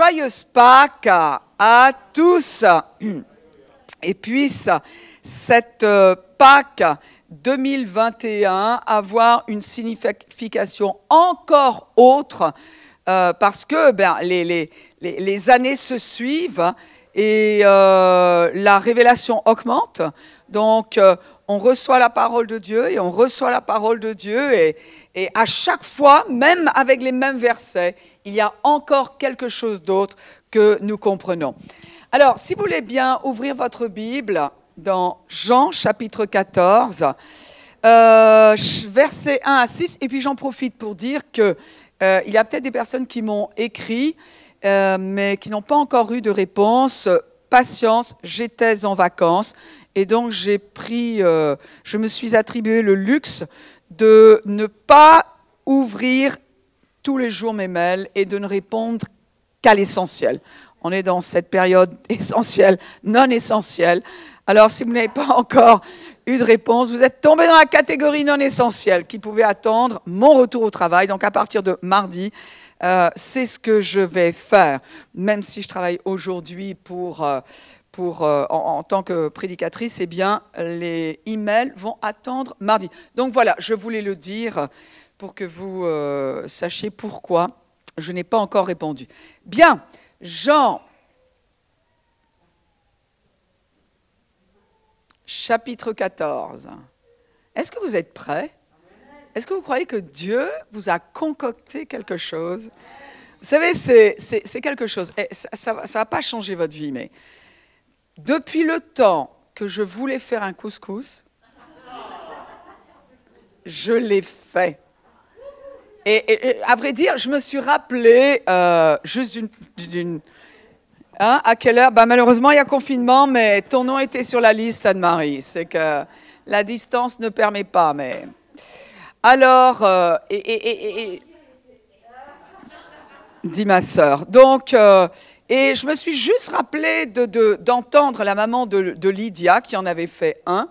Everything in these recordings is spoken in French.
joyeuse Pâques à tous et puisse cette euh, Pâques 2021 avoir une signification encore autre euh, parce que ben, les, années se suivent et euh, la révélation augmente. Donc, on reçoit la parole de Dieu et on reçoit la parole de Dieu et à chaque fois, même avec les mêmes versets, il y a encore quelque chose d'autre que nous comprenons. Alors, si vous voulez bien ouvrir votre Bible dans Jean chapitre 14, euh, versets 1 à 6, et puis j'en profite pour dire qu'il euh, y a peut-être des personnes qui m'ont écrit, euh, mais qui n'ont pas encore eu de réponse. Patience, j'étais en vacances, et donc j'ai pris, je me suis attribué le luxe de ne pas ouvrir tous les jours mes mails et de ne répondre qu'à l'essentiel. On est dans cette période essentielle, non essentielle. Alors, si vous n'avez pas encore eu de réponse, vous êtes tombé dans la catégorie non essentielle qui pouvait attendre mon retour au travail. Donc, à partir de mardi, euh, c'est ce que je vais faire, même si je travaille aujourd'hui pour, euh, pour, euh, en, en, tant que prédicatrice, eh bien, les emails vont attendre mardi. Donc voilà, je voulais le dire pour que vous euh, sachiez pourquoi je n'ai pas encore répondu. Bien, Jean, chapitre 14. Est-ce que vous êtes prêts? Est-ce que vous croyez que Dieu vous a concocté quelque chose? Vous savez, c'est quelque chose. Et ça ne va pas changer votre vie, mais depuis le temps que je voulais faire un couscous, je l'ai fait. Et, à vrai dire, je me suis rappelé euh, juste d'une. Hein, à quelle heure? Bah, Malheureusement, il y a confinement, mais ton nom était sur la liste, Anne-Marie. C'est que la distance ne permet pas, mais. Alors, euh, et, dit ma sœur. Donc, euh, et je me suis juste rappelé d'entendre de, la maman de, de Lydia, qui en avait fait un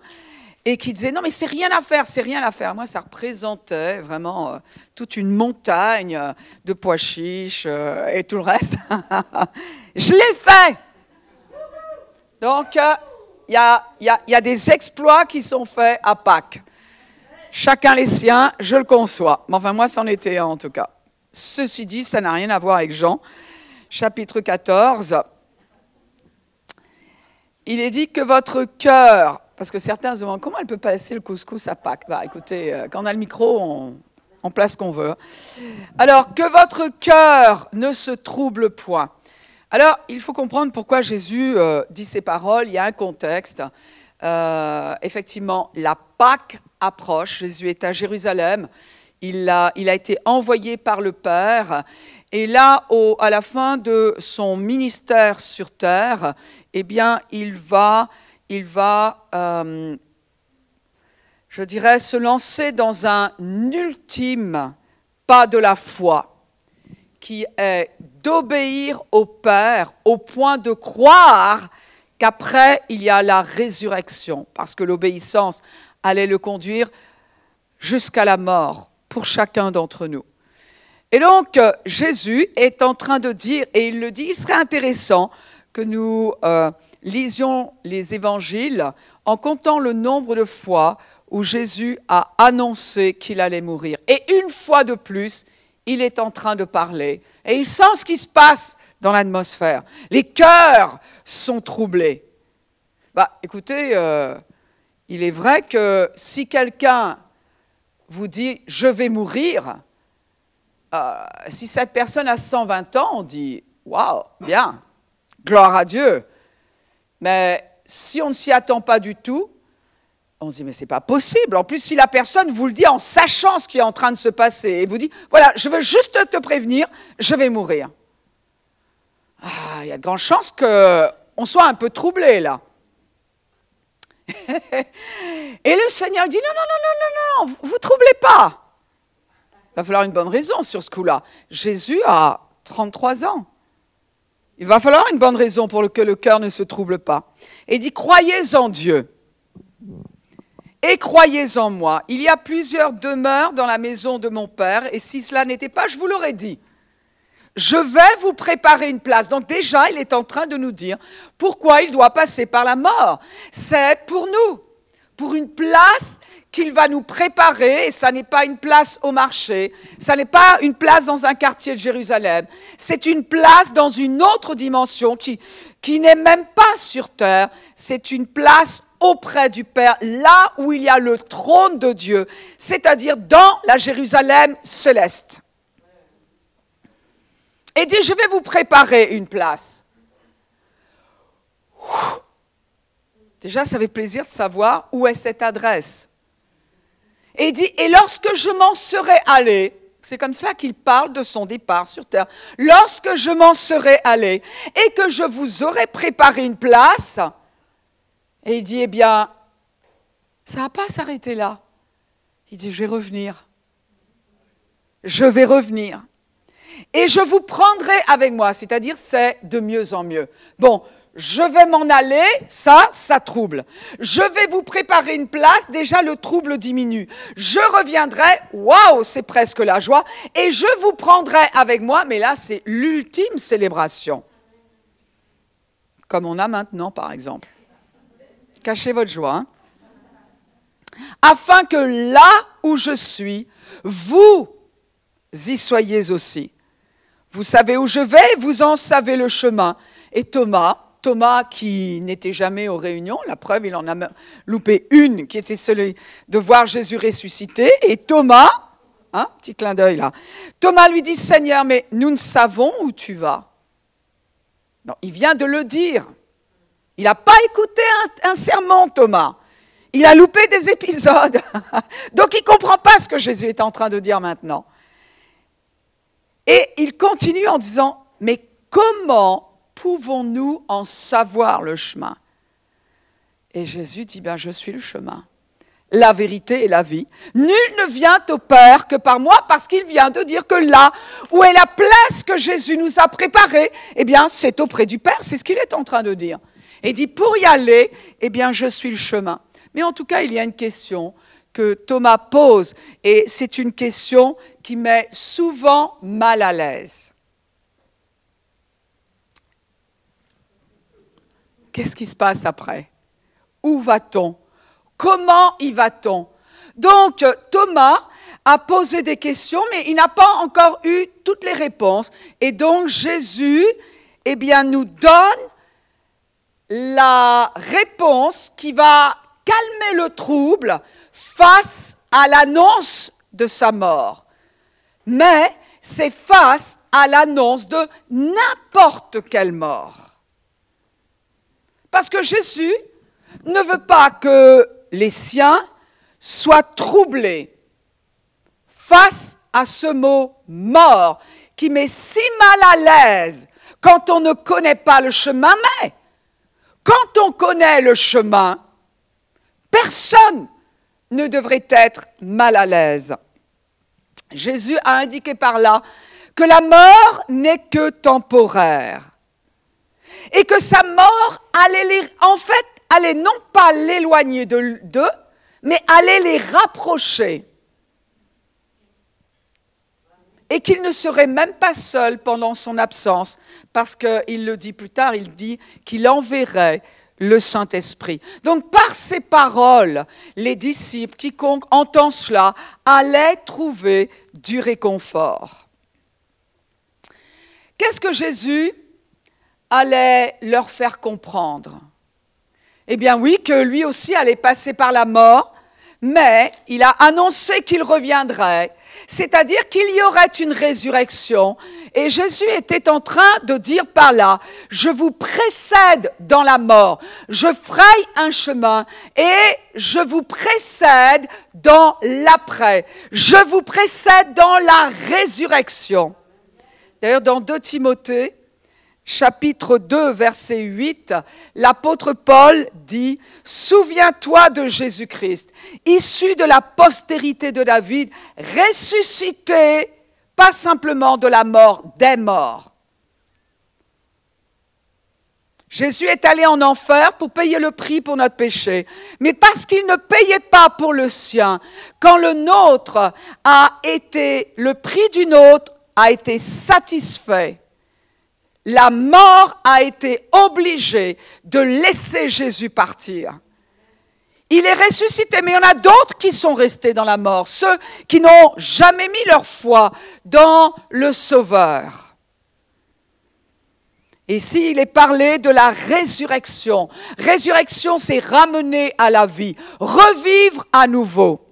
et qui disait non mais c'est rien à faire, c'est rien à faire. Moi, ça représentait vraiment euh, toute une montagne euh, de pois chiches euh, et tout le reste. je l'ai fait. Donc, il y a, y, a, des exploits qui sont faits à Pâques. Chacun les siens, je le conçois. Mais enfin, moi, c'en était un en tout cas. Ceci dit, ça n'a rien à voir avec Jean, chapitre 14. Il est dit que votre cœur parce que certains se demandent comment elle peut passer le couscous à Pâques. Bah, écoutez, euh, quand on a le micro, on, place ce qu'on veut. Alors, que votre cœur ne se trouble point. Alors, il faut comprendre pourquoi Jésus euh, dit ces paroles. Il y a un contexte. Euh, effectivement, la Pâque approche. Jésus est à Jérusalem. Il a, il a été envoyé par le Père. Et là, au, à la fin de son ministère sur terre, eh bien, il va il va, euh, je dirais, se lancer dans un ultime pas de la foi, qui est d'obéir au Père au point de croire qu'après, il y a la résurrection, parce que l'obéissance allait le conduire jusqu'à la mort pour chacun d'entre nous. Et donc, Jésus est en train de dire, et il le dit, il serait intéressant que nous... Euh, lisions les évangiles en comptant le nombre de fois où Jésus a annoncé qu'il allait mourir. Et une fois de plus, il est en train de parler et il sent ce qui se passe dans l'atmosphère. Les cœurs sont troublés. Bah, écoutez, euh, il est vrai que si quelqu'un vous dit je vais mourir, euh, si cette personne a 120 ans, on dit waouh, bien, gloire à Dieu. Mais si on ne s'y attend pas du tout, on se dit, mais c'est pas possible. En plus, si la personne vous le dit en sachant ce qui est en train de se passer et vous dit, voilà, je veux juste te prévenir, je vais mourir. Ah, il y a de grandes chances qu'on soit un peu troublé là. et le Seigneur dit, non, non, non, non, non, non, vous ne troublez pas. Il va falloir une bonne raison sur ce coup-là. Jésus a 33 ans. Il va falloir une bonne raison pour que le cœur ne se trouble pas. Et dit, croyez en Dieu. Et croyez en moi. Il y a plusieurs demeures dans la maison de mon Père, et si cela n'était pas, je vous l'aurais dit. je vais vous préparer une place. Donc déjà, il est en train de nous dire pourquoi il doit passer par la mort. C'est pour nous, pour une place qu'il va nous préparer, et ça n'est pas une place au marché, ça n'est pas une place dans un quartier de Jérusalem, c'est une place dans une autre dimension qui, qui n'est même pas sur terre, c'est une place auprès du Père, là où il y a le trône de Dieu, c'est-à-dire dans la Jérusalem céleste. Et dit, je vais vous préparer une place. Déjà, ça fait plaisir de savoir où est cette adresse. Et il dit, et lorsque je m'en serai allé, c'est comme cela qu'il parle de son départ sur terre, lorsque je m'en serai allé et que je vous aurai préparé une place, et il dit, eh bien, ça ne va pas s'arrêter là. Il dit, je vais revenir. Je vais revenir. Et je vous prendrai avec moi, c'est-à-dire c'est de mieux en mieux. Bon, je vais m'en aller, ça, ça trouble. Je vais vous préparer une place, déjà le trouble diminue. Je reviendrai, waouh, c'est presque la joie, et je vous prendrai avec moi, mais là c'est l'ultime célébration. Comme on a maintenant, par exemple. Cachez votre joie. Hein. Afin que là où je suis, vous y soyez aussi. Vous savez où je vais, vous en savez le chemin. Et Thomas, Thomas qui n'était jamais aux réunions, la preuve, il en a loupé une, qui était celui de voir Jésus ressuscité. Et Thomas, hein, petit clin d'œil là, Thomas lui dit, Seigneur, mais nous ne savons où tu vas. Non, il vient de le dire. Il n'a pas écouté un, un, sermon, Thomas. Il a loupé des épisodes. Donc il ne comprend pas ce que Jésus est en train de dire maintenant. Et il continue en disant, mais comment pouvons-nous en savoir le chemin Et Jésus dit, ben, je suis le chemin, la vérité et la vie. Nul ne vient au Père que par moi, parce qu'il vient de dire que là où est la place que Jésus nous a préparée, eh bien, c'est auprès du Père, c'est ce qu'il est en train de dire. Et dit, pour y aller, eh bien, je suis le chemin. Mais en tout cas, il y a une question que Thomas pose, et c'est une question qui met souvent mal à l'aise. Qu'est-ce qui se passe après? Où va-t-on? Comment y va-t-on? Donc Thomas a posé des questions, mais il n'a pas encore eu toutes les réponses. Et donc Jésus, eh bien, nous donne la réponse qui va calmer le trouble face à l'annonce de sa mort. Mais c'est face à l'annonce de n'importe quelle mort. Parce que Jésus ne veut pas que les siens soient troublés face à ce mot mort qui met si mal à l'aise quand on ne connaît pas le chemin, mais quand on connaît le chemin, personne ne devrait être mal à l'aise. Jésus a indiqué par là que la mort n'est que temporaire et que sa mort allait les, en fait, allait non pas l'éloigner d'eux, mais allait les rapprocher. Et qu'il ne serait même pas seul pendant son absence, parce qu'il le dit plus tard, il dit qu'il enverrait le Saint-Esprit. Donc par ces paroles, les disciples, quiconque entend cela, allaient trouver du réconfort. Qu'est-ce que Jésus allait leur faire comprendre Eh bien oui, que lui aussi allait passer par la mort, mais il a annoncé qu'il reviendrait, c'est-à-dire qu'il y aurait une résurrection. Et Jésus était en train de dire par là, je vous précède dans la mort, je fraye un chemin et je vous précède dans l'après, je vous précède dans la résurrection. D'ailleurs, dans 2 Timothée, chapitre 2, verset 8, l'apôtre Paul dit, Souviens-toi de Jésus-Christ, issu de la postérité de David, ressuscité, pas simplement de la mort, des morts. Jésus est allé en enfer pour payer le prix pour notre péché, mais parce qu'il ne payait pas pour le sien, quand le nôtre a été, le prix du nôtre a été satisfait, la mort a été obligée de laisser Jésus partir. Il est ressuscité, mais il y en a d'autres qui sont restés dans la mort, ceux qui n'ont jamais mis leur foi dans le Sauveur. Ici, il est parlé de la résurrection. Résurrection, c'est ramener à la vie, revivre à nouveau.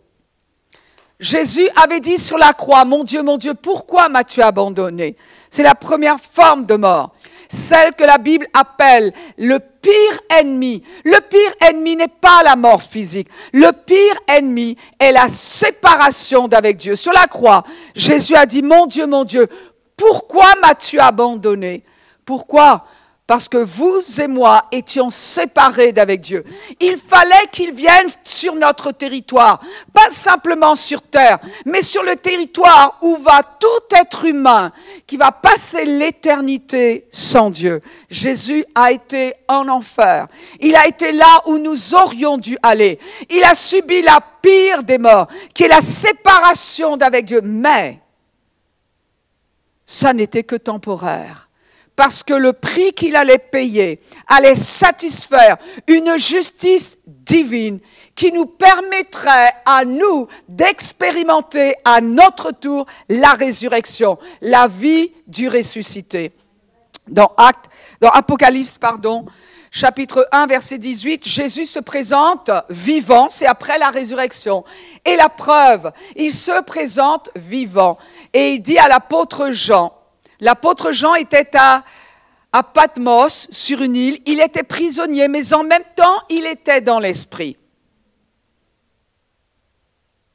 Jésus avait dit sur la croix, mon Dieu, mon Dieu, pourquoi m'as-tu abandonné? C'est la première forme de mort, celle que la Bible appelle le pire ennemi. Le pire ennemi n'est pas la mort physique. Le pire ennemi est la séparation d'avec Dieu. Sur la croix, Jésus a dit, mon Dieu, mon Dieu, pourquoi m'as-tu abandonné? Pourquoi parce que vous et moi étions séparés d'avec Dieu. Il fallait qu'il vienne sur notre territoire, pas simplement sur terre, mais sur le territoire où va tout être humain qui va passer l'éternité sans Dieu. Jésus a été en enfer. Il a été là où nous aurions dû aller. Il a subi la pire des morts, qui est la séparation d'avec Dieu. Mais ça n'était que temporaire parce que le prix qu'il allait payer allait satisfaire une justice divine qui nous permettrait à nous d'expérimenter à notre tour la résurrection, la vie du ressuscité. Dans, Acte, dans Apocalypse, pardon, chapitre 1, verset 18, Jésus se présente vivant, c'est après la résurrection. Et la preuve, il se présente vivant. Et il dit à l'apôtre Jean, L'apôtre Jean était à, Patmos, sur une île. Il était prisonnier, mais en même temps, il était dans l'esprit.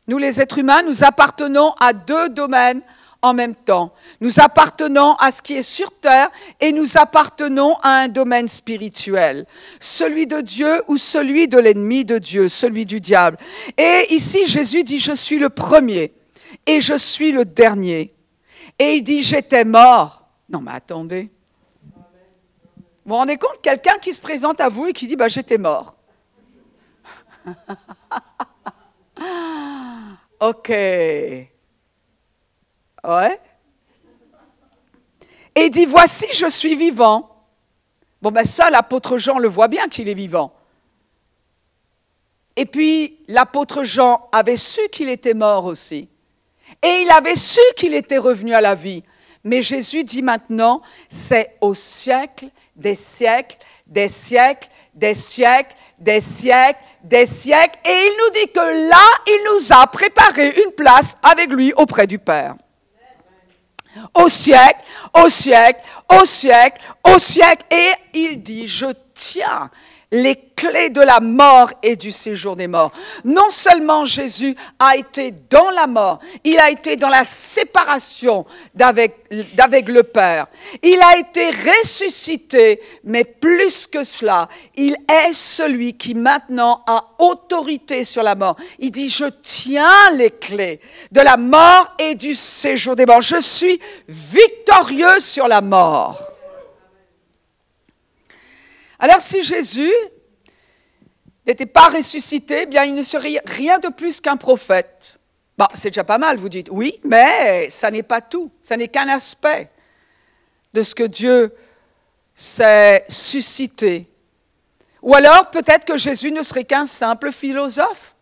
Nous, les êtres humains, nous appartenons à deux domaines en même temps. Nous appartenons à ce qui est sur terre et nous appartenons à un domaine spirituel, celui de Dieu ou celui de l'ennemi de Dieu, celui du diable. Et ici, Jésus dit, je suis le premier et je suis le dernier. Et il dit, j'étais mort. Non, mais attendez. Vous vous rendez compte, quelqu'un qui se présente à vous et qui dit, bah, j'étais mort. ok. Ouais. Et il dit, voici, je suis vivant. Bon, ben ça, l'apôtre Jean le voit bien qu'il est vivant. Et puis, l'apôtre Jean avait su qu'il était mort aussi. Et il avait su qu'il était revenu à la vie. Mais Jésus dit maintenant, c'est au siècle des siècles, des siècles, des siècles, des siècles, des siècles. Et il nous dit que là, il nous a préparé une place avec lui auprès du Père. Au siècle, au siècle, au siècle, au siècle. Et il dit, je tiens les clés de la mort et du séjour des morts. Non seulement Jésus a été dans la mort, il a été dans la séparation d'avec le Père. Il a été ressuscité, mais plus que cela, il est celui qui maintenant a autorité sur la mort. Il dit, je tiens les clés de la mort et du séjour des morts. Je suis victorieux sur la mort. Alors si Jésus n'était pas ressuscité, eh bien il ne serait rien de plus qu'un prophète. Bon, c'est déjà pas mal, vous dites. Oui, mais ça n'est pas tout. Ça n'est qu'un aspect de ce que Dieu s'est suscité. Ou alors peut-être que Jésus ne serait qu'un simple philosophe.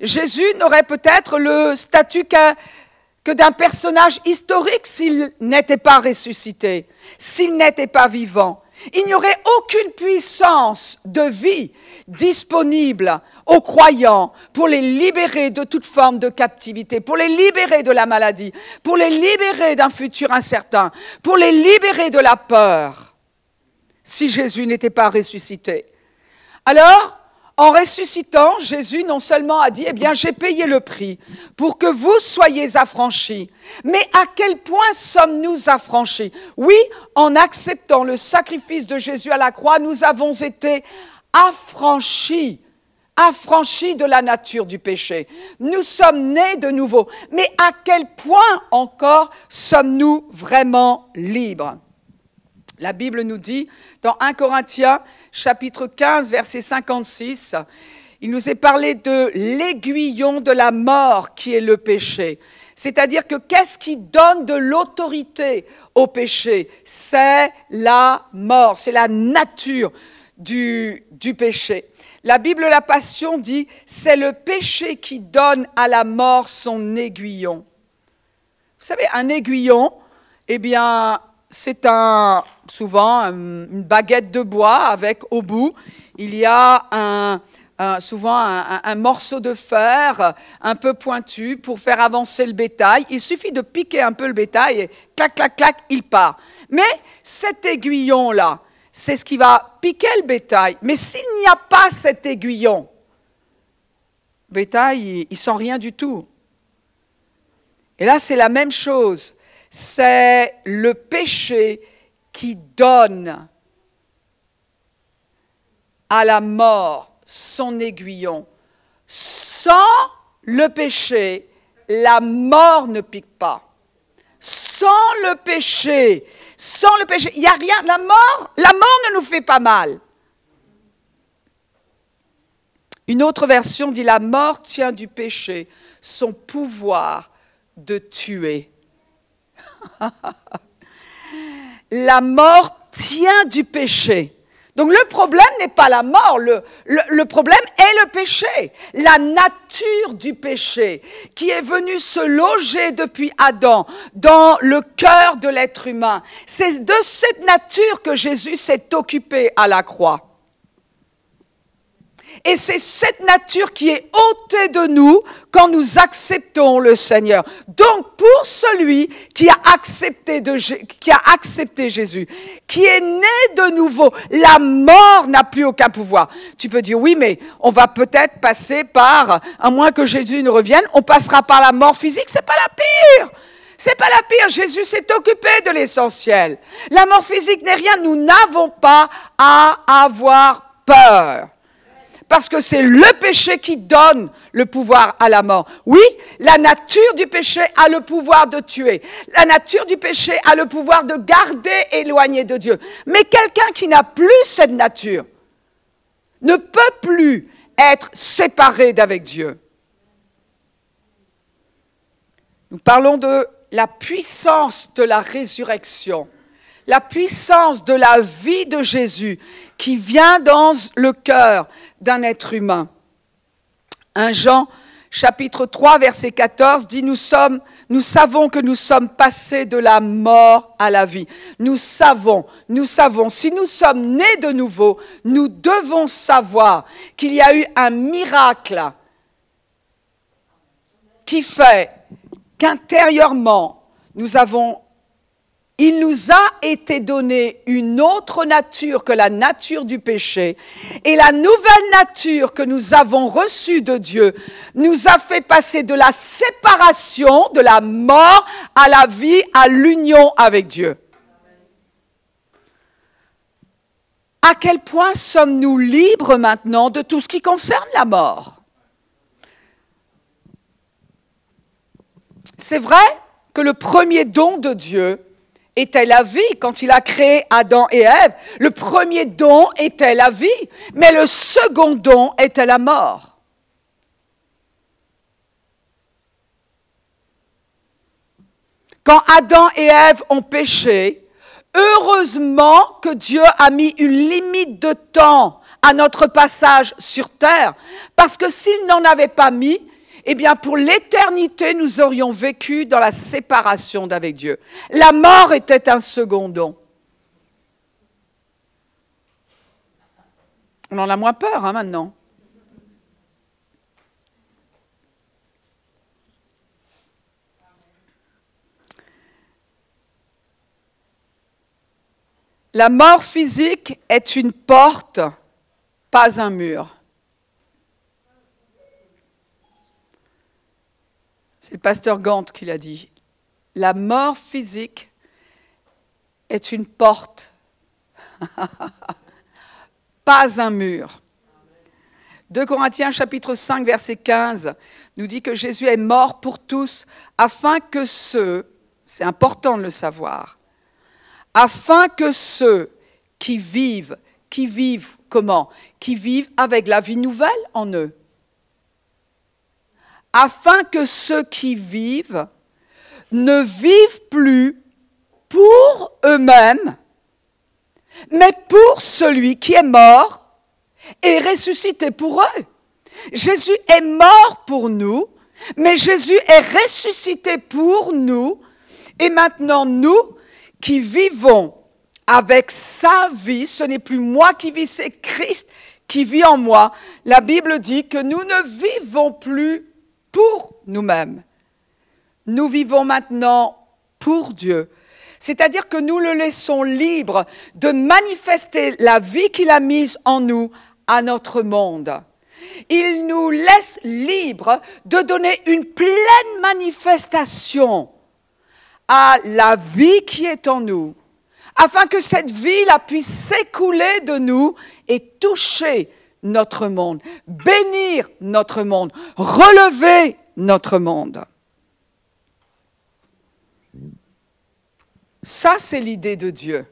Jésus n'aurait peut-être le statut que d'un personnage historique s'il n'était pas ressuscité, s'il n'était pas vivant. Il n'y aurait aucune puissance de vie disponible aux croyants pour les libérer de toute forme de captivité, pour les libérer de la maladie, pour les libérer d'un futur incertain, pour les libérer de la peur, si Jésus n'était pas ressuscité. Alors, en ressuscitant, Jésus non seulement a dit, eh bien, j'ai payé le prix pour que vous soyez affranchis. Mais à quel point sommes-nous affranchis? Oui, en acceptant le sacrifice de Jésus à la croix, nous avons été affranchis affranchis de la nature du péché. Nous sommes nés de nouveau. Mais à quel point encore sommes-nous vraiment libres? La Bible nous dit dans 1 Corinthiens chapitre 15, verset 56, il nous est parlé de l'aiguillon de la mort qui est le péché. C'est-à-dire que qu'est-ce qui donne de l'autorité au péché? C'est la mort, c'est la nature du, péché. La Bible La Passion dit, c'est le péché qui donne à la mort son aiguillon. Vous savez, un aiguillon, eh bien, c'est un, souvent une baguette de bois avec au bout, il y a un, souvent un, morceau de fer un peu pointu pour faire avancer le bétail. Il suffit de piquer un peu le bétail et clac, clac, clac, il part. Mais cet aiguillon-là, c'est ce qui va piquer le bétail. Mais s'il n'y a pas cet aiguillon, le bétail, il, ne sent rien du tout. Et là, c'est la même chose. C'est le péché qui donne à la mort son aiguillon. Sans le péché, la mort ne pique pas. Sans le péché, sans le péché, il n'y a rien. La mort, la mort ne nous fait pas mal. Une autre version dit la mort tient du péché son pouvoir de tuer. la mort tient du péché donc le problème n'est pas la mort, le, problème est le péché, la nature du péché qui est venu se loger depuis Adam dans le cœur de l'être humain. C'est de cette nature que Jésus s'est occupé à la croix. Et c'est cette nature qui est ôtée de nous quand nous acceptons le Seigneur. Donc pour celui qui a accepté, qui a accepté Jésus, qui est né de nouveau, la mort n'a plus aucun pouvoir. Tu peux dire oui, mais on va peut-être passer par, à moins que Jésus ne revienne, on passera par la mort physique. C'est pas la pire. C'est pas la pire. Jésus s'est occupé de l'essentiel. La mort physique n'est rien. Nous n'avons pas à avoir peur parce que c'est le péché qui donne le pouvoir à la mort. Oui, la nature du péché a le pouvoir de tuer. La nature du péché a le pouvoir de garder éloigné de Dieu. Mais quelqu'un qui n'a plus cette nature ne peut plus être séparé d'avec Dieu. Nous parlons de la puissance de la résurrection, la puissance de la vie de Jésus qui vient dans le cœur d'un être humain. Un Jean chapitre 3 verset 14 dit nous sommes nous savons que nous sommes passés de la mort à la vie. Nous savons, nous savons si nous sommes nés de nouveau, nous devons savoir qu'il y a eu un miracle qui fait qu'intérieurement nous avons il nous a été donné une autre nature que la nature du péché. Et la nouvelle nature que nous avons reçue de Dieu nous a fait passer de la séparation, de la mort à la vie, à l'union avec Dieu. À quel point sommes-nous libres maintenant de tout ce qui concerne la mort? C'est vrai que le premier don de Dieu, était la vie. Quand il a créé Adam et Ève, le premier don était la vie, mais le second don était la mort. Quand Adam et Ève ont péché, heureusement que Dieu a mis une limite de temps à notre passage sur terre, parce que s'il n'en avait pas mis, eh bien pour l'éternité, nous aurions vécu dans la séparation d'avec Dieu. La mort était un second don. On en a moins peur hein, maintenant. La mort physique est une porte, pas un mur. C'est le pasteur Gant qui l'a dit. La mort physique est une porte, pas un mur. 2 Corinthiens chapitre 5 verset 15 nous dit que Jésus est mort pour tous afin que ceux, c'est important de le savoir, afin que ceux qui vivent, qui vivent comment? Qui vivent avec la vie nouvelle en eux afin que ceux qui vivent ne vivent plus pour eux-mêmes, mais pour celui qui est mort et ressuscité pour eux. Jésus est mort pour nous, mais Jésus est ressuscité pour nous. Et maintenant, nous qui vivons avec sa vie, ce n'est plus moi qui vis, c'est Christ qui vit en moi. La Bible dit que nous ne vivons plus pour nous-mêmes. Nous vivons maintenant pour Dieu. C'est-à-dire que nous le laissons libre de manifester la vie qu'il a mise en nous à notre monde. Il nous laisse libre de donner une pleine manifestation à la vie qui est en nous, afin que cette vie-là puisse s'écouler de nous et toucher notre monde, bénir notre monde, relever notre monde. Ça, c'est l'idée de Dieu.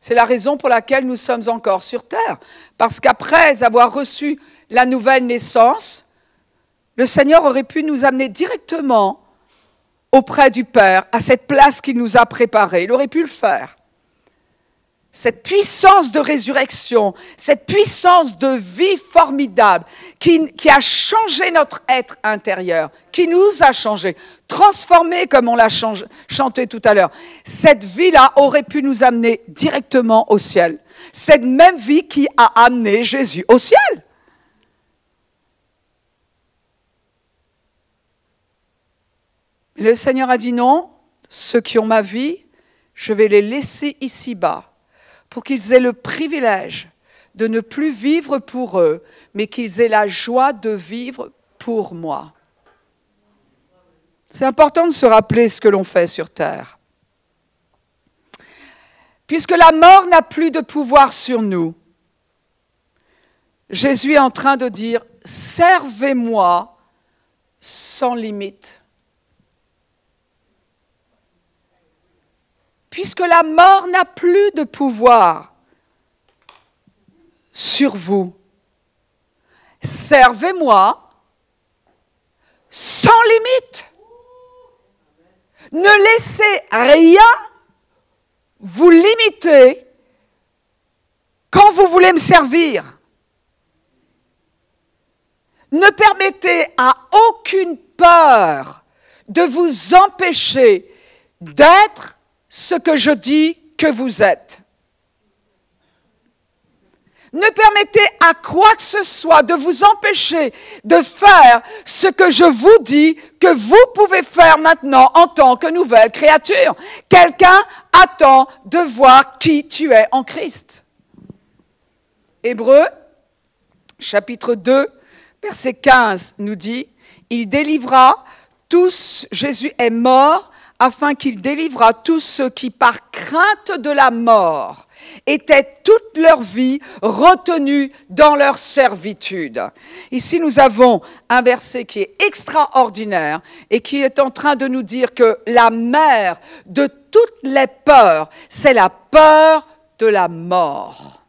C'est la raison pour laquelle nous sommes encore sur Terre. Parce qu'après avoir reçu la nouvelle naissance, le Seigneur aurait pu nous amener directement auprès du Père, à cette place qu'il nous a préparée. Il aurait pu le faire. Cette puissance de résurrection, cette puissance de vie formidable qui, a changé notre être intérieur, qui nous a changé, transformé comme on l'a chanté tout à l'heure. Cette vie-là aurait pu nous amener directement au ciel. Cette même vie qui a amené Jésus au ciel. Le Seigneur a dit non, ceux qui ont ma vie, je vais les laisser ici-bas pour qu'ils aient le privilège de ne plus vivre pour eux, mais qu'ils aient la joie de vivre pour moi. C'est important de se rappeler ce que l'on fait sur Terre. Puisque la mort n'a plus de pouvoir sur nous, Jésus est en train de dire, servez-moi sans limite. Puisque la mort n'a plus de pouvoir sur vous. Servez-moi sans limite. Ne laissez rien vous limiter quand vous voulez me servir. Ne permettez à aucune peur de vous empêcher d'être ce que je dis que vous êtes. Ne permettez à quoi que ce soit de vous empêcher de faire ce que je vous dis que vous pouvez faire maintenant en tant que nouvelle créature. Quelqu'un attend de voir qui tu es en Christ. Hébreu, chapitre 2, verset 15 nous dit, il délivra tous, Jésus est mort afin qu'il délivrât tous ceux qui, par crainte de la mort, étaient toute leur vie retenus dans leur servitude. Ici, nous avons un verset qui est extraordinaire et qui est en train de nous dire que la mère de toutes les peurs, c'est la peur de la mort.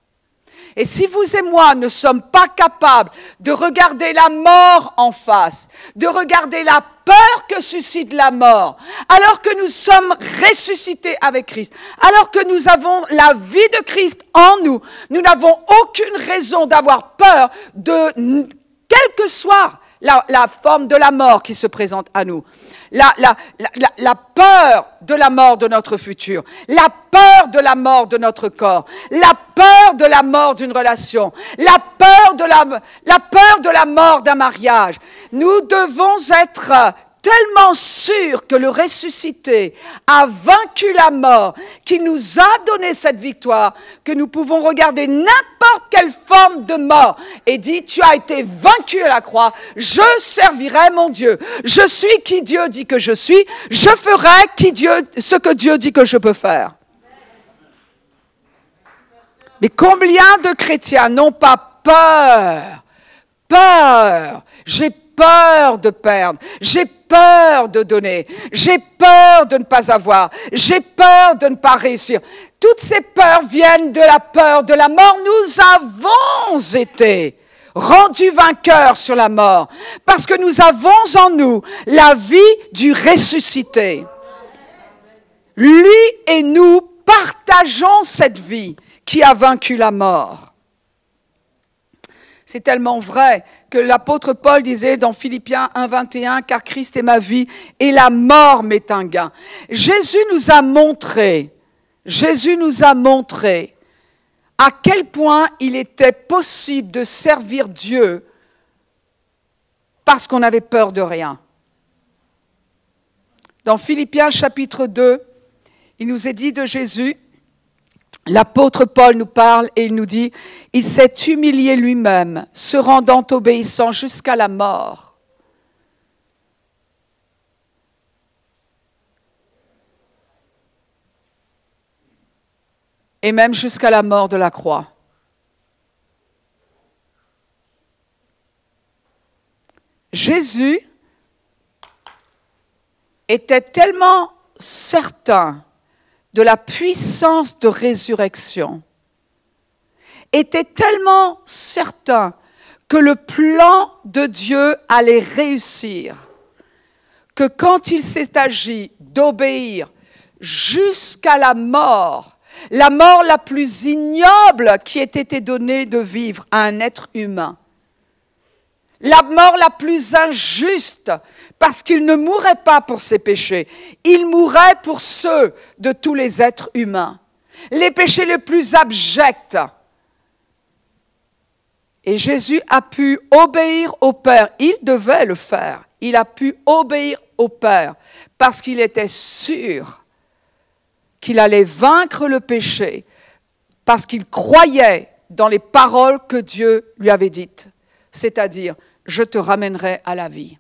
Et si vous et moi ne sommes pas capables de regarder la mort en face, de regarder la peur que suscite la mort, alors que nous sommes ressuscités avec Christ, alors que nous avons la vie de Christ en nous, nous n'avons aucune raison d'avoir peur de quelle que soit la, forme de la mort qui se présente à nous. La, la, la, la, peur de la mort de notre futur, la peur de la mort de notre corps, la peur de la mort d'une relation, la peur de la, la peur de la mort d'un mariage. Nous devons être tellement sûr que le ressuscité a vaincu la mort, qu'il nous a donné cette victoire, que nous pouvons regarder n'importe quelle forme de mort et dire, tu as été vaincu à la croix, je servirai mon Dieu. Je suis qui Dieu dit que je suis, je ferai ce que Dieu dit que je peux faire. Mais combien de chrétiens n'ont pas peur Peur? J'ai peur de perdre. J'ai peur de donner, j'ai peur de ne pas avoir, j'ai peur de ne pas réussir. Toutes ces peurs viennent de la peur de la mort. Nous avons été rendus vainqueurs sur la mort parce que nous avons en nous la vie du ressuscité. lui et nous partageons cette vie qui a vaincu la mort. C'est tellement vrai que l'apôtre Paul disait dans Philippiens 1.21, car Christ est ma vie et la mort m'est un gain. Jésus nous a montré, Jésus nous a montré à quel point il était possible de servir Dieu parce qu'on avait peur de rien. Dans Philippiens chapitre 2, il nous est dit de Jésus, l'apôtre Paul nous parle et il nous dit, il s'est humilié lui-même, se rendant obéissant jusqu'à la mort. Et même jusqu'à la mort de la croix. Jésus était tellement certain de la puissance de résurrection, était tellement certain que le plan de Dieu allait réussir, que quand il s'est agi d'obéir jusqu'à la mort, la mort la plus ignoble qui ait été donnée de vivre à un être humain, la mort la plus injuste, parce qu'il ne mourrait pas pour ses péchés, il mourrait pour ceux de tous les êtres humains, les péchés les plus abjects. Et Jésus a pu obéir au Père, il devait le faire, il a pu obéir au Père, parce qu'il était sûr qu'il allait vaincre le péché, parce qu'il croyait dans les paroles que Dieu lui avait dites, c'est-à-dire je te ramènerai à la vie.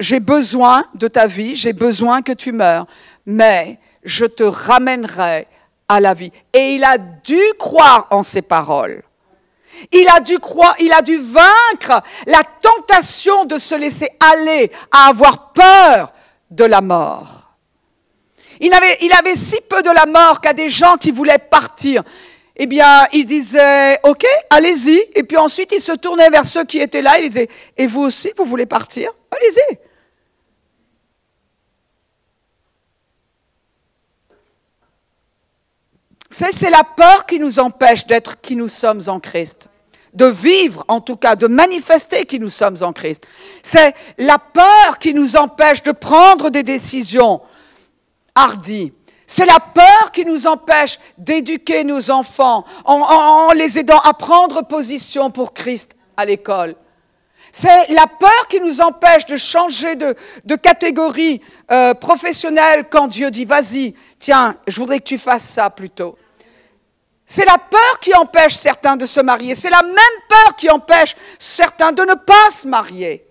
J'ai besoin de ta vie, j'ai besoin que tu meurs, mais je te ramènerai à la vie. Et il a dû croire en ces paroles. Il a dû croire, il a dû vaincre la tentation de se laisser aller à avoir peur de la mort. Il avait, il avait si peu de la mort qu'à des gens qui voulaient partir eh bien, il disait, OK, allez-y. Et puis ensuite, il se tournait vers ceux qui étaient là. Il disait, et vous aussi, vous voulez partir? Allez-y. C'est la peur qui nous empêche d'être qui nous sommes en Christ, de vivre en tout cas, de manifester qui nous sommes en Christ. C'est la peur qui nous empêche de prendre des décisions hardies. C'est la peur qui nous empêche d'éduquer nos enfants en, les aidant à prendre position pour Christ à l'école. C'est la peur qui nous empêche de changer de, catégorie euh, professionnelle quand Dieu dit vas-y, tiens, je voudrais que tu fasses ça plutôt. C'est la peur qui empêche certains de se marier. C'est la même peur qui empêche certains de ne pas se marier.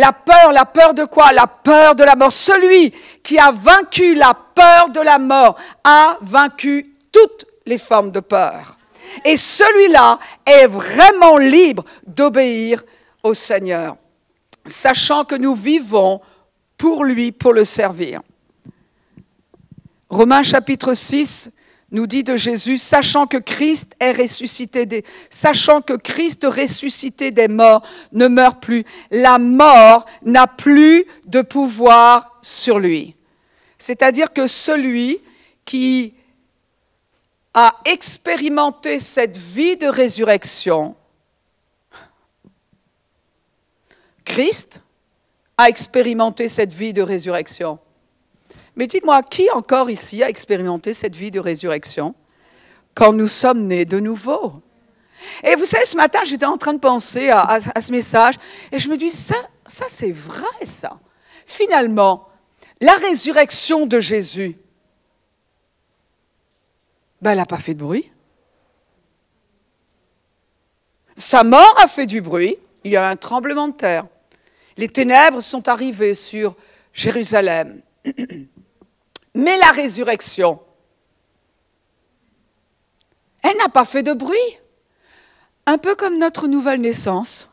La peur, la peur de quoi? La peur de la mort. Celui qui a vaincu la peur de la mort a vaincu toutes les formes de peur. Et celui-là est vraiment libre d'obéir au Seigneur, sachant que nous vivons pour lui, pour le servir. Romains chapitre 6, nous dit de Jésus, sachant que Christ est ressuscité des, sachant que Christ ressuscité des morts ne meurt plus. La mort n'a plus de pouvoir sur lui. C'est-à-dire que celui qui a expérimenté cette vie de résurrection, Christ a expérimenté cette vie de résurrection. Mais dites-moi, qui encore ici a expérimenté cette vie de résurrection quand nous sommes nés de nouveau? Et vous savez, ce matin, j'étais en train de penser à, ce message et je me dis, ça, ça c'est vrai, ça. Finalement, la résurrection de Jésus, ben, elle n'a pas fait de bruit. Sa mort a fait du bruit. Il y a un tremblement de terre. Les ténèbres sont arrivées sur Jérusalem. Mais la résurrection, elle n'a pas fait de bruit. Un peu comme notre nouvelle naissance.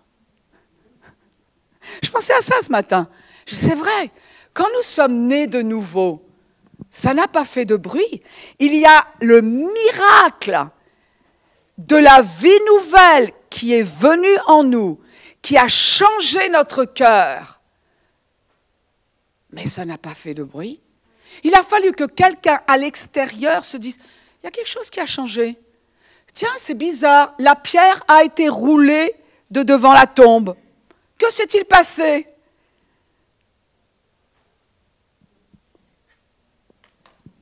Je pensais à ça ce matin. C'est vrai, quand nous sommes nés de nouveau, ça n'a pas fait de bruit. Il y a le miracle de la vie nouvelle qui est venue en nous, qui a changé notre cœur Mais ça n'a pas fait de bruit. Il a fallu que quelqu'un à l'extérieur se dise, il y a quelque chose qui a changé. Tiens, c'est bizarre, la pierre a été roulée de devant la tombe. Que s'est-il passé?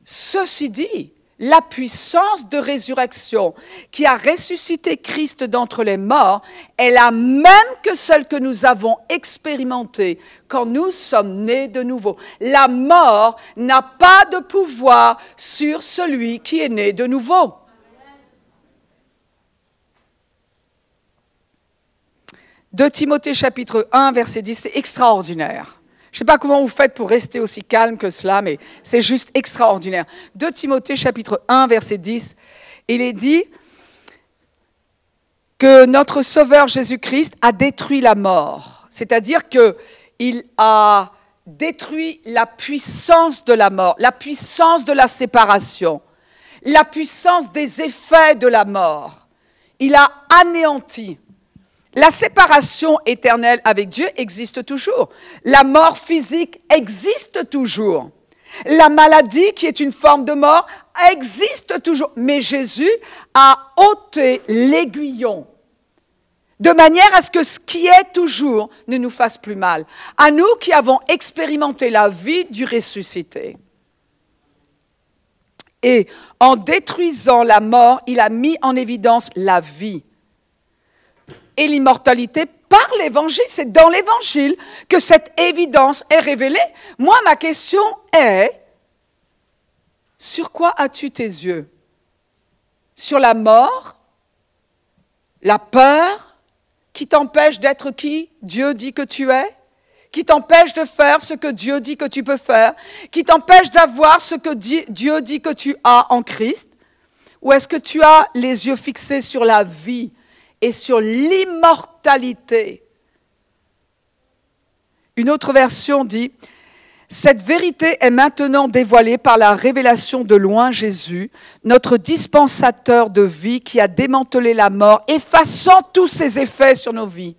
Ceci dit, la puissance de résurrection qui a ressuscité Christ d'entre les morts est la même que celle que nous avons expérimentée quand nous sommes nés de nouveau. La mort n'a pas de pouvoir sur celui qui est né de nouveau. De Timothée chapitre 1, verset 10, c'est extraordinaire. Je ne sais pas comment vous faites pour rester aussi calme que cela, mais c'est juste extraordinaire. De Timothée chapitre 1, verset 10, il est dit que notre Sauveur Jésus-Christ a détruit la mort. C'est-à-dire qu'il a détruit la puissance de la mort, la puissance de la séparation, la puissance des effets de la mort. Il a anéanti la séparation éternelle avec Dieu existe toujours. La mort physique existe toujours. La maladie, qui est une forme de mort, existe toujours. Mais Jésus a ôté l'aiguillon de manière à ce que ce qui est toujours ne nous fasse plus mal. À nous qui avons expérimenté la vie du ressuscité. Et en détruisant la mort, il a mis en évidence la vie et l'immortalité par l'évangile. C'est dans l'évangile que cette évidence est révélée. Moi, ma question est, sur quoi as-tu tes yeux? Sur la mort? La peur? Qui t'empêche d'être qui Dieu dit que tu es? Qui t'empêche de faire ce que Dieu dit que tu peux faire, qui t'empêche d'avoir ce que Dieu dit que tu as en Christ? Ou est-ce que tu as les yeux fixés sur la vie et sur l'immortalité. Une autre version dit, cette vérité est maintenant dévoilée par la révélation de loin Jésus, notre dispensateur de vie qui a démantelé la mort, effaçant tous ses effets sur nos vies,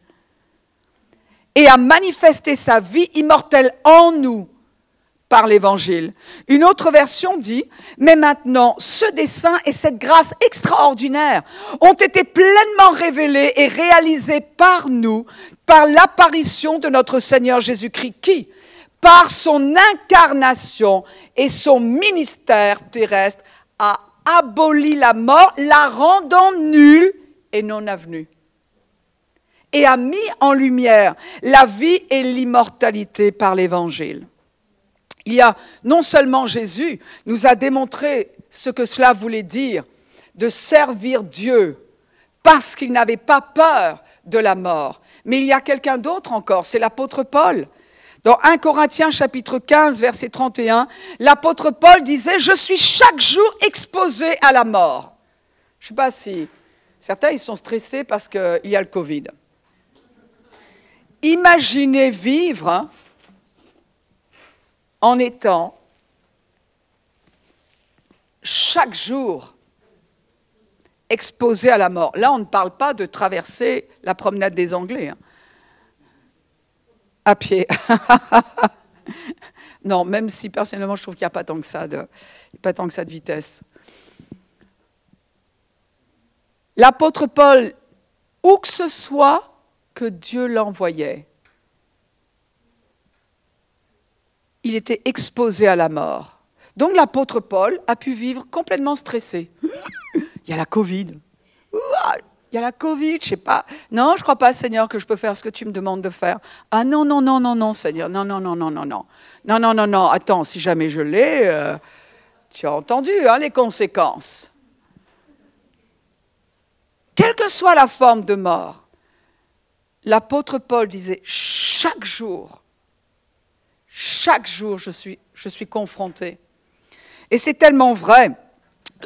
et a manifesté sa vie immortelle en nous par l'Évangile. Une autre version dit, mais maintenant, ce dessein et cette grâce extraordinaire ont été pleinement révélés et réalisés par nous, par l'apparition de notre Seigneur Jésus-Christ, qui, par son incarnation et son ministère terrestre, a aboli la mort, la rendant nulle et non avenue et a mis en lumière la vie et l'immortalité par l'Évangile. Il y a non seulement Jésus nous a démontré ce que cela voulait dire de servir Dieu parce qu'il n'avait pas peur de la mort, mais il y a quelqu'un d'autre encore, c'est l'apôtre Paul. Dans 1 Corinthiens chapitre 15 verset 31, l'apôtre Paul disait, je suis chaque jour exposé à la mort. Je ne sais pas si certains ils sont stressés parce qu'il y a le Covid. Imaginez vivre hein, en étant chaque jour exposé à la mort. Là, on ne parle pas de traverser la promenade des Anglais hein. à pied. non, même si personnellement, je trouve qu'il n'y a pas tant que ça de, pas tant que ça de vitesse. L'apôtre Paul, où que ce soit que Dieu l'envoyait, il était exposé à la mort. Donc l'apôtre Paul a pu vivre complètement stressé. il y a la Covid. Il y a la Covid, je sais pas. Non, je crois pas, Seigneur, que je peux faire ce que tu me demandes de faire. Ah non, non, non, non, non, Seigneur. Non, non, non, non, non, non. Non, non, non, non. Attends, si jamais je l'ai, euh, tu as entendu hein, les conséquences. Quelle que soit la forme de mort, l'apôtre Paul disait chaque jour, chaque jour, je suis, je suis confronté. Et c'est tellement vrai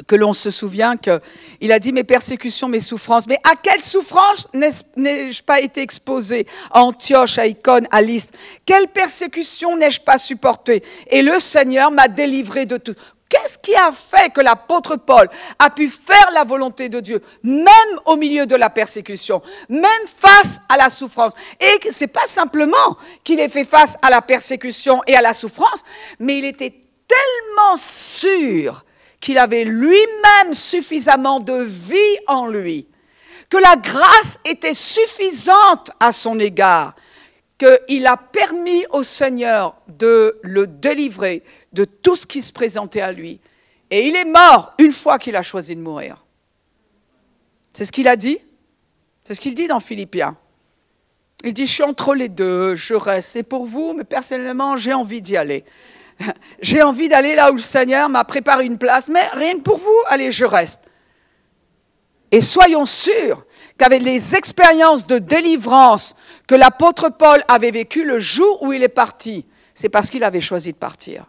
que l'on se souvient qu'il a dit mes persécutions, mes souffrances. Mais à quelle souffrance n'ai-je pas été exposé? À Antioche, à Icône, à Lystre Quelle persécution n'ai-je pas supporté Et le Seigneur m'a délivré de tout. Qu'est-ce qui a fait que l'apôtre Paul a pu faire la volonté de Dieu, même au milieu de la persécution, même face à la souffrance? Et c'est pas simplement qu'il ait fait face à la persécution et à la souffrance, mais il était tellement sûr qu'il avait lui-même suffisamment de vie en lui, que la grâce était suffisante à son égard, qu'il a permis au Seigneur de le délivrer de tout ce qui se présentait à lui. Et il est mort une fois qu'il a choisi de mourir. C'est ce qu'il a dit C'est ce qu'il dit dans Philippiens. Il dit, je suis entre les deux, je reste. C'est pour vous, mais personnellement, j'ai envie d'y aller. J'ai envie d'aller là où le Seigneur m'a préparé une place, mais rien que pour vous, allez, je reste. Et soyons sûrs qu'avec les expériences de délivrance que l'apôtre Paul avait vécues le jour où il est parti, c'est parce qu'il avait choisi de partir.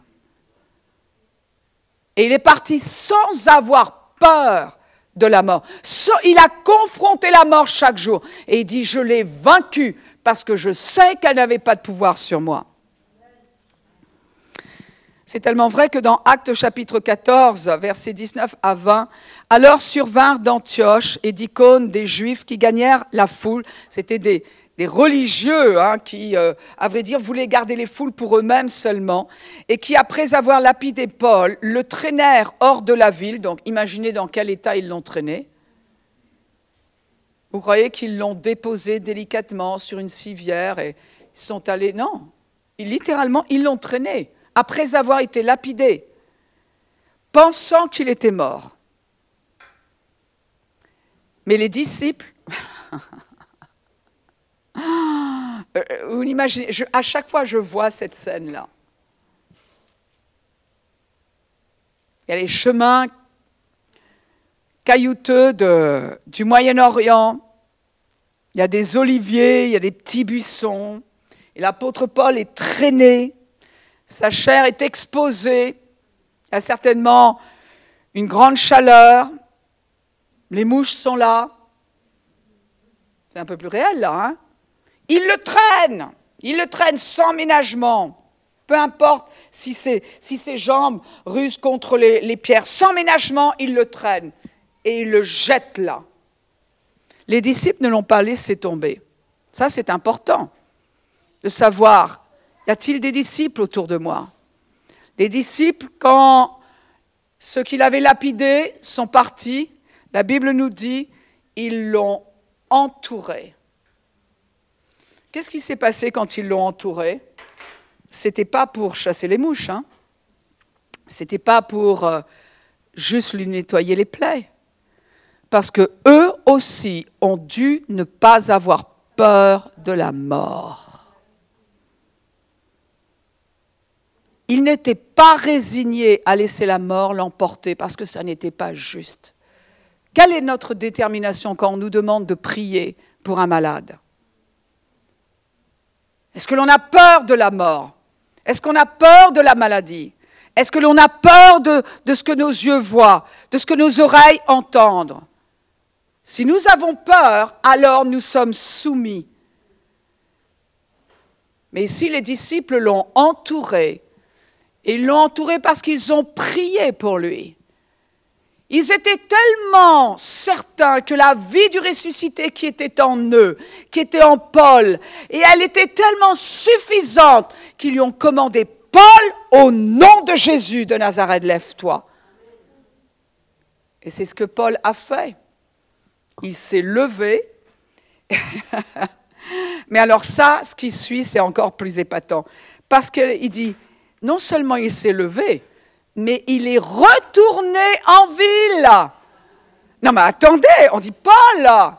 Et il est parti sans avoir peur de la mort. Il a confronté la mort chaque jour. Et il dit, je l'ai vaincu parce que je sais qu'elle n'avait pas de pouvoir sur moi. C'est tellement vrai que dans Actes chapitre 14, versets 19 à 20, alors survinrent d'Antioche et d'Icône des Juifs qui gagnèrent la foule. C'était des, religieux hein, qui, euh, à vrai dire, voulaient garder les foules pour eux-mêmes seulement, et qui, après avoir lapidé Paul, le traînèrent hors de la ville. Donc imaginez dans quel état ils l'ont traîné. Vous croyez qu'ils l'ont déposé délicatement sur une civière et ils sont allés? Non, littéralement, ils l'ont traîné après avoir été lapidé, pensant qu'il était mort. Mais les disciples, vous imaginez, à chaque fois je vois cette scène-là. Il y a les chemins caillouteux du Moyen-Orient, il y a des oliviers, il y a des petits buissons, et l'apôtre Paul est traîné sa chair est exposée, a certainement une grande chaleur, les mouches sont là. C'est un peu plus réel là. Hein il le traîne, il le traîne sans ménagement. Peu importe si, si ses jambes rusent contre les, les pierres, sans ménagement, il le traîne et il le jette là. Les disciples ne l'ont pas laissé tomber. Ça, c'est important de savoir y a-t-il des disciples autour de moi? Les disciples, quand ceux qui l'avaient lapidé sont partis, la Bible nous dit, ils l'ont entouré. Qu'est-ce qui s'est passé quand ils l'ont entouré? C'était pas pour chasser les mouches, hein C'était pas pour euh, juste lui nettoyer les plaies. Parce que eux aussi ont dû ne pas avoir peur de la mort. Il n'était pas résigné à laisser la mort l'emporter parce que ça n'était pas juste. Quelle est notre détermination quand on nous demande de prier pour un malade? Est-ce que l'on a peur de la mort? Est-ce qu'on a peur de la maladie? Est-ce que l'on a peur de, ce que nos yeux voient, de ce que nos oreilles entendent? Si nous avons peur, alors nous sommes soumis. Mais si les disciples l'ont entouré, ils l'ont entouré parce qu'ils ont prié pour lui. Ils étaient tellement certains que la vie du ressuscité qui était en eux, qui était en Paul, et elle était tellement suffisante qu'ils lui ont commandé, Paul, au nom de Jésus de Nazareth, lève-toi. Et c'est ce que Paul a fait. Il s'est levé. Mais alors ça, ce qui suit, c'est encore plus épatant. Parce qu'il dit, non seulement il s'est levé, mais il est retourné en ville. Non mais attendez, on dit pas là.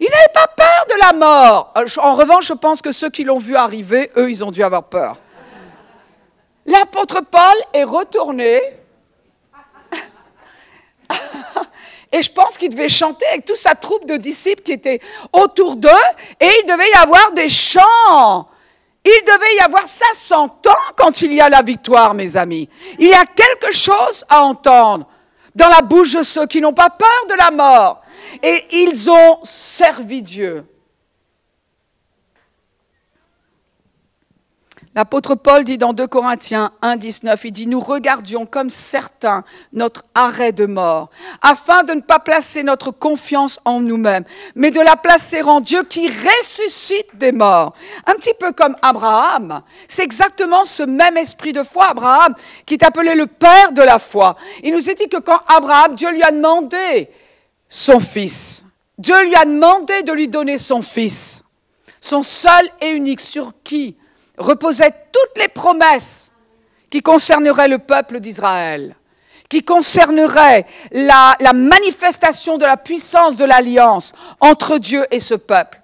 Il n'avait pas peur de la mort. Euh, en revanche, je pense que ceux qui l'ont vu arriver, eux, ils ont dû avoir peur. L'apôtre Paul est retourné. Et je pense qu'il devait chanter avec toute sa troupe de disciples qui étaient autour d'eux. Et il devait y avoir des chants. Il devait y avoir, ça s'entend quand il y a la victoire, mes amis. Il y a quelque chose à entendre dans la bouche de ceux qui n'ont pas peur de la mort. Et ils ont servi Dieu. L'apôtre Paul dit dans 2 Corinthiens 1, 19, il dit, nous regardions comme certains notre arrêt de mort, afin de ne pas placer notre confiance en nous-mêmes, mais de la placer en Dieu qui ressuscite des morts. Un petit peu comme Abraham. C'est exactement ce même esprit de foi, Abraham, qui est appelé le père de la foi. Il nous est dit que quand Abraham, Dieu lui a demandé son fils, Dieu lui a demandé de lui donner son fils, son seul et unique, sur qui reposaient toutes les promesses qui concerneraient le peuple d'Israël, qui concerneraient la, manifestation de la puissance de l'alliance entre Dieu et ce peuple.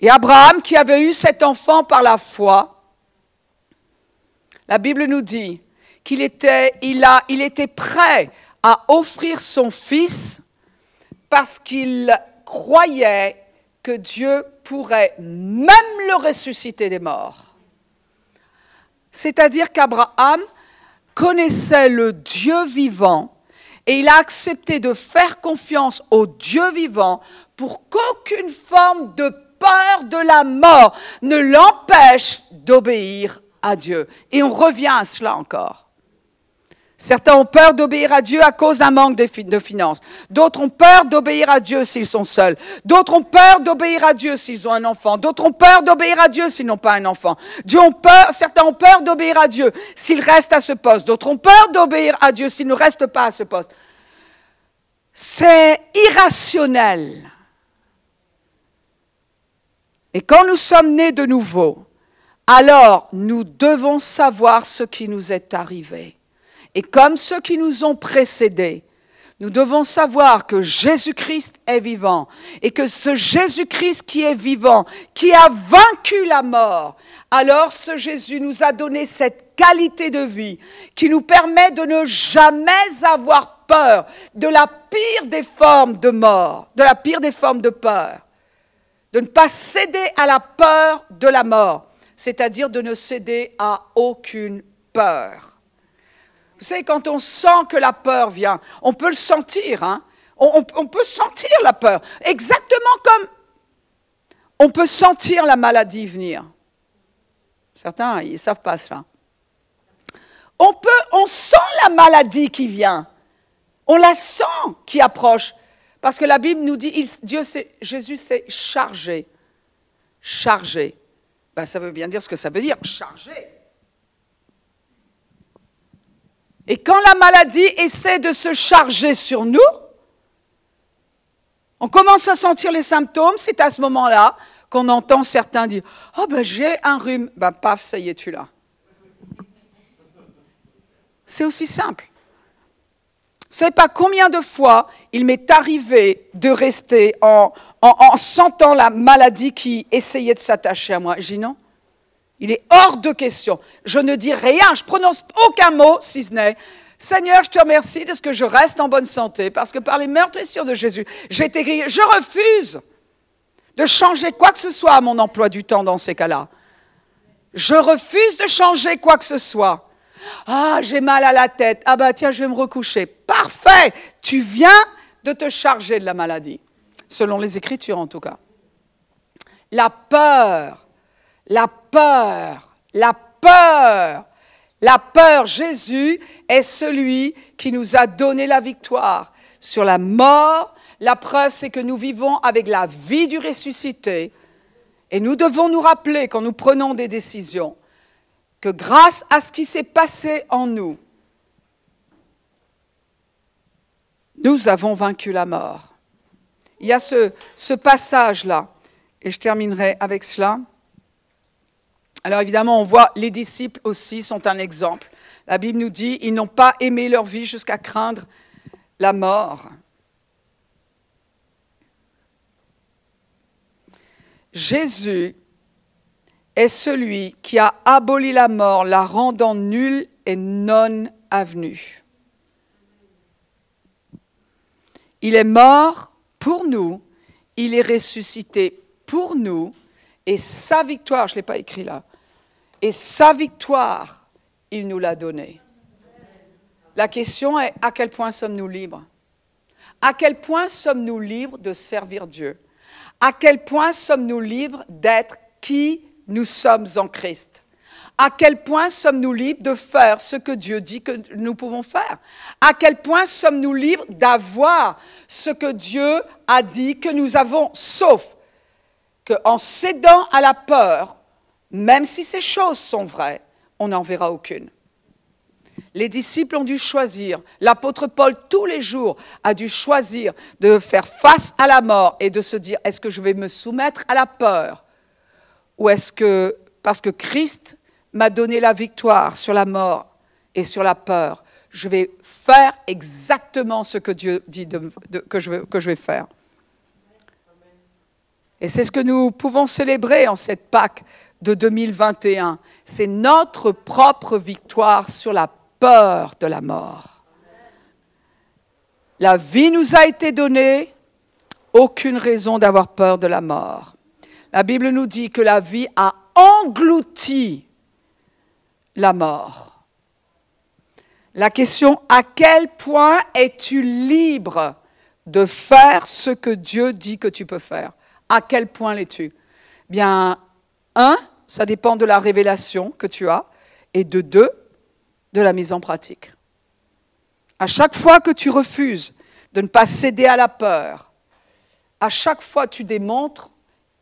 Et Abraham, qui avait eu cet enfant par la foi, la Bible nous dit qu'il était, il était prêt à offrir son fils parce qu'il croyait que Dieu pourrait même le ressusciter des morts. C'est-à-dire qu'Abraham connaissait le Dieu vivant et il a accepté de faire confiance au Dieu vivant pour qu'aucune forme de peur de la mort ne l'empêche d'obéir à Dieu. Et on revient à cela encore. Certains ont peur d'obéir à Dieu à cause d'un manque de finances. D'autres ont peur d'obéir à Dieu s'ils sont seuls. D'autres ont peur d'obéir à Dieu s'ils ont un enfant. D'autres ont peur d'obéir à Dieu s'ils n'ont pas un enfant. Dieu ont peur, certains ont peur d'obéir à Dieu s'ils restent à ce poste. D'autres ont peur d'obéir à Dieu s'ils ne restent pas à ce poste. C'est irrationnel. Et quand nous sommes nés de nouveau, alors nous devons savoir ce qui nous est arrivé. Et comme ceux qui nous ont précédés, nous devons savoir que Jésus-Christ est vivant et que ce Jésus-Christ qui est vivant, qui a vaincu la mort, alors ce Jésus nous a donné cette qualité de vie qui nous permet de ne jamais avoir peur de la pire des formes de mort, de la pire des formes de peur, de ne pas céder à la peur de la mort, c'est-à-dire de ne céder à aucune peur. Vous savez, quand on sent que la peur vient, on peut le sentir, hein on, peut sentir la peur. Exactement comme on peut sentir la maladie venir. Certains, ils ne savent pas cela. On peut, on sent la maladie qui vient. On la sent qui approche. Parce que la Bible nous dit, Dieu, Jésus s'est chargé. Chargé. Ben, ça veut bien dire ce que ça veut dire, chargé. Et quand la maladie essaie de se charger sur nous, on commence à sentir les symptômes, c'est à ce moment-là qu'on entend certains dire Oh ben j'ai un rhume. Ben paf, ça y est, tu l'as. C'est aussi simple. Vous ne savez pas combien de fois il m'est arrivé de rester en, en, en, sentant la maladie qui essayait de s'attacher à moi. Je dis non, il est hors de question. Je ne dis rien, je prononce aucun mot si ce n'est Seigneur, je te remercie de ce que je reste en bonne santé, parce que par les meurtrissures de Jésus, j'ai été guéri. Je refuse de changer quoi que ce soit à mon emploi du temps dans ces cas-là. Je refuse de changer quoi que ce soit. Ah, j'ai mal à la tête. Ah bah tiens, je vais me recoucher. Parfait. Tu viens de te charger de la maladie, selon les Écritures en tout cas. La peur la peur, la peur, la peur. Jésus est celui qui nous a donné la victoire sur la mort. La preuve, c'est que nous vivons avec la vie du ressuscité. Et nous devons nous rappeler, quand nous prenons des décisions, que grâce à ce qui s'est passé en nous, nous avons vaincu la mort. Il y a ce, ce passage-là, et je terminerai avec cela. Alors évidemment, on voit les disciples aussi sont un exemple. La Bible nous dit, ils n'ont pas aimé leur vie jusqu'à craindre la mort. Jésus est celui qui a aboli la mort, la rendant nulle et non avenue. Il est mort pour nous, il est ressuscité pour nous, et sa victoire, je ne l'ai pas écrit là, et sa victoire, il nous l'a donnée. La question est à quel point sommes-nous libres? À quel point sommes-nous libres de servir Dieu? À quel point sommes-nous libres d'être qui nous sommes en Christ? À quel point sommes-nous libres de faire ce que Dieu dit que nous pouvons faire? À quel point sommes-nous libres d'avoir ce que Dieu a dit que nous avons, sauf qu'en cédant à la peur, même si ces choses sont vraies, on n'en verra aucune. Les disciples ont dû choisir, l'apôtre Paul tous les jours a dû choisir de faire face à la mort et de se dire, est-ce que je vais me soumettre à la peur? Ou est-ce que, parce que Christ m'a donné la victoire sur la mort et sur la peur, je vais faire exactement ce que Dieu dit que, je, que je vais faire? Et c'est ce que nous pouvons célébrer en cette Pâque de 2021. C'est notre propre victoire sur la peur de la mort. La vie nous a été donnée, aucune raison d'avoir peur de la mort. La Bible nous dit que la vie a englouti la mort. La question, à quel point es-tu libre de faire ce que Dieu dit que tu peux faire? À quel point l'es-tu? Bien, un, ça dépend de la révélation que tu as, et de deux, de la mise en pratique. À chaque fois que tu refuses de ne pas céder à la peur, à chaque fois tu démontres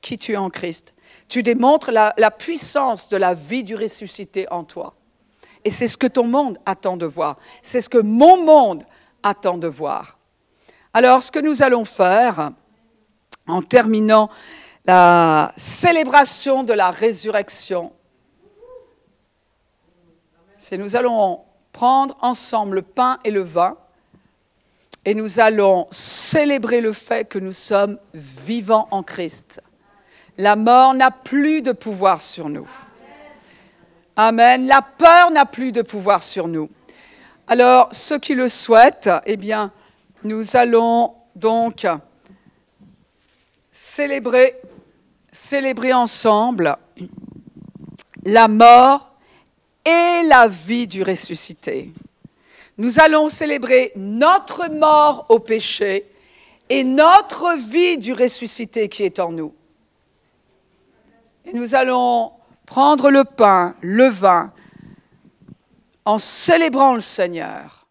qui tu es en Christ. Tu démontres la, puissance de la vie du ressuscité en toi. Et c'est ce que ton monde attend de voir. C'est ce que mon monde attend de voir. Alors, ce que nous allons faire, en terminant la célébration de la résurrection, c'est nous allons prendre ensemble le pain et le vin et nous allons célébrer le fait que nous sommes vivants en Christ. La mort n'a plus de pouvoir sur nous. Amen. La peur n'a plus de pouvoir sur nous. Alors, ceux qui le souhaitent, eh bien, nous allons donc célébrer, célébrer ensemble la mort et la vie du ressuscité. Nous allons célébrer notre mort au péché et notre vie du ressuscité qui est en nous. Et nous allons prendre le pain, le vin, en célébrant le Seigneur.